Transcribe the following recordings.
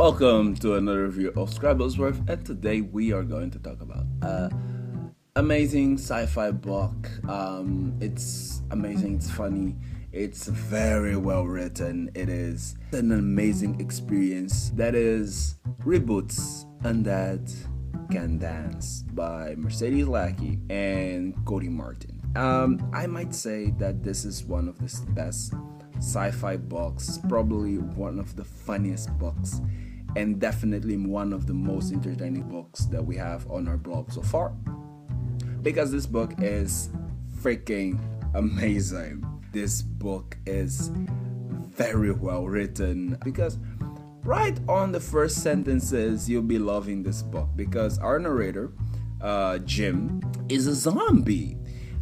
Welcome to another review of Scrabblesworth, and today we are going to talk about a amazing sci-fi book. Um, it's amazing, it's funny, it's very well written. It is an amazing experience. That is Reboots Undead Can Dance by Mercedes Lackey and Cody Martin. Um, I might say that this is one of the best sci-fi books, probably one of the funniest books and definitely one of the most entertaining books that we have on our blog so far. Because this book is freaking amazing. This book is very well written because right on the first sentences you'll be loving this book because our narrator uh, Jim is a zombie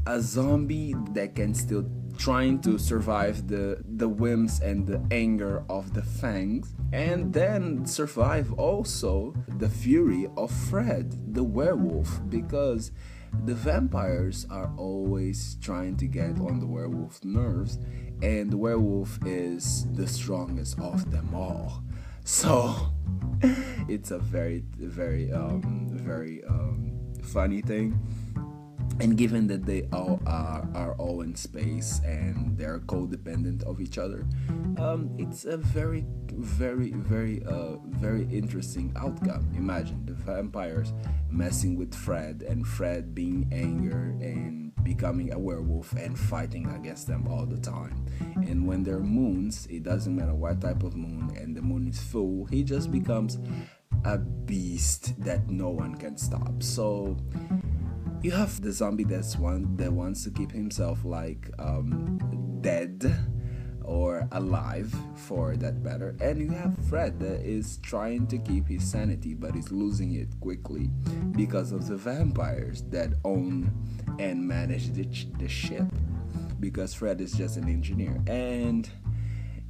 a zombie that can still trying to survive the the whims and the anger of the fangs and then survive also the fury of Fred the werewolf because the vampires are always trying to get on the werewolf nerves and the werewolf is the strongest of them all. So it's a very very um very um funny thing and given that they all are, are all in space and they're codependent of each other um, it's a very very very uh, very interesting outcome. Imagine the vampires messing with fred and fred being angry and becoming a werewolf and fighting against them all the time. And when there are moons it doesn't matter what type of moon and the moon is full he just becomes a beast that no one can stop. So you have the zombie that's one that wants to keep himself like um, dead or alive for that matter. And you have fred that is trying to keep his sanity but is losing it quickly because of the vampires that own and manage the, the ship. Because fred is just an engineer. And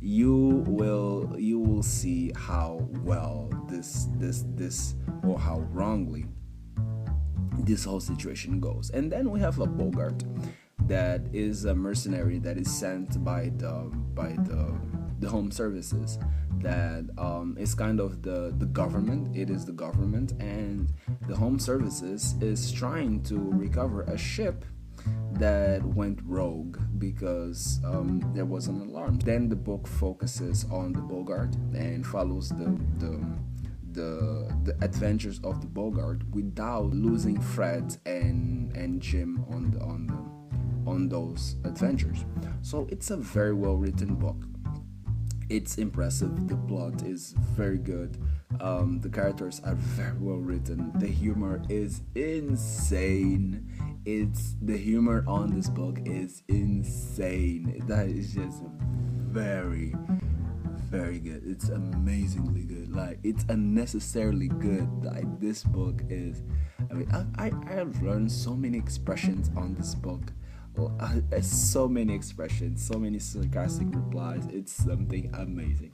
you will you will see how well this this this or how wrongly this whole situation goes. And then we have a Bogart that is a mercenary that is sent by the by the the home services that um, is kind of the the government. It is the government. And the home services is trying to recover a ship that went rogue because um, there was an alarm. Then the book focuses on the bogart and follows the the the the adventures of the Bogart without losing Fred and and Jim on the on the on those adventures. So it's a very well written book. It's impressive. The plot is very good. Um, the characters are very well written. The humor is insane. It's the humor on this book is insane. That is just very very good. It's amazingly good. Like it's unnecessarily good. Like this book is. I mean, I I, I have learned so many expressions on this book. Well, uh, so many expressions, so many sarcastic replies. It's something amazing.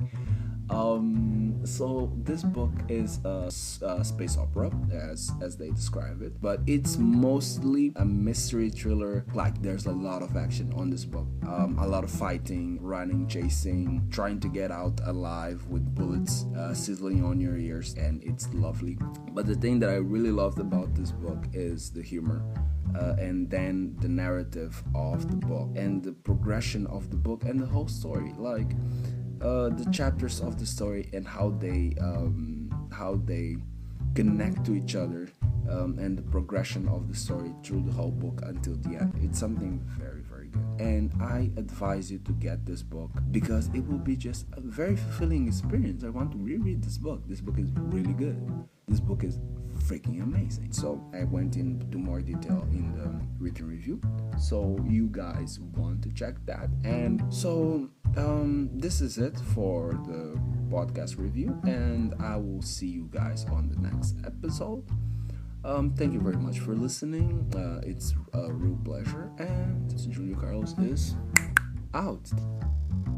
Um, so this book is a, a, space opera, as as they describe it, but it's mostly a mystery thriller. Like there's a lot of action on this book, um, a lot of fighting, running, chasing, trying to get out alive with bullets uh, sizzling on your ears, and it's lovely. But the thing that I really loved about this book is the humor. Uh, and then the narrative of the book and the progression of the book and the whole story like uh, the chapters of the story and how they um, how they connect to each other um, and the progression of the story through the whole book until the end. It's something very very good, and I advise you to get this book because it will be just a very fulfilling experience. I want to reread this book. This book is really good. This book is freaking amazing. So I went into more detail in the written review. So you guys want to check that. And so um, this is it for the podcast review, and I will see you guys on the next episode. Um, thank you very much for listening. Uh, it's a real pleasure, and Julio Carlos is out.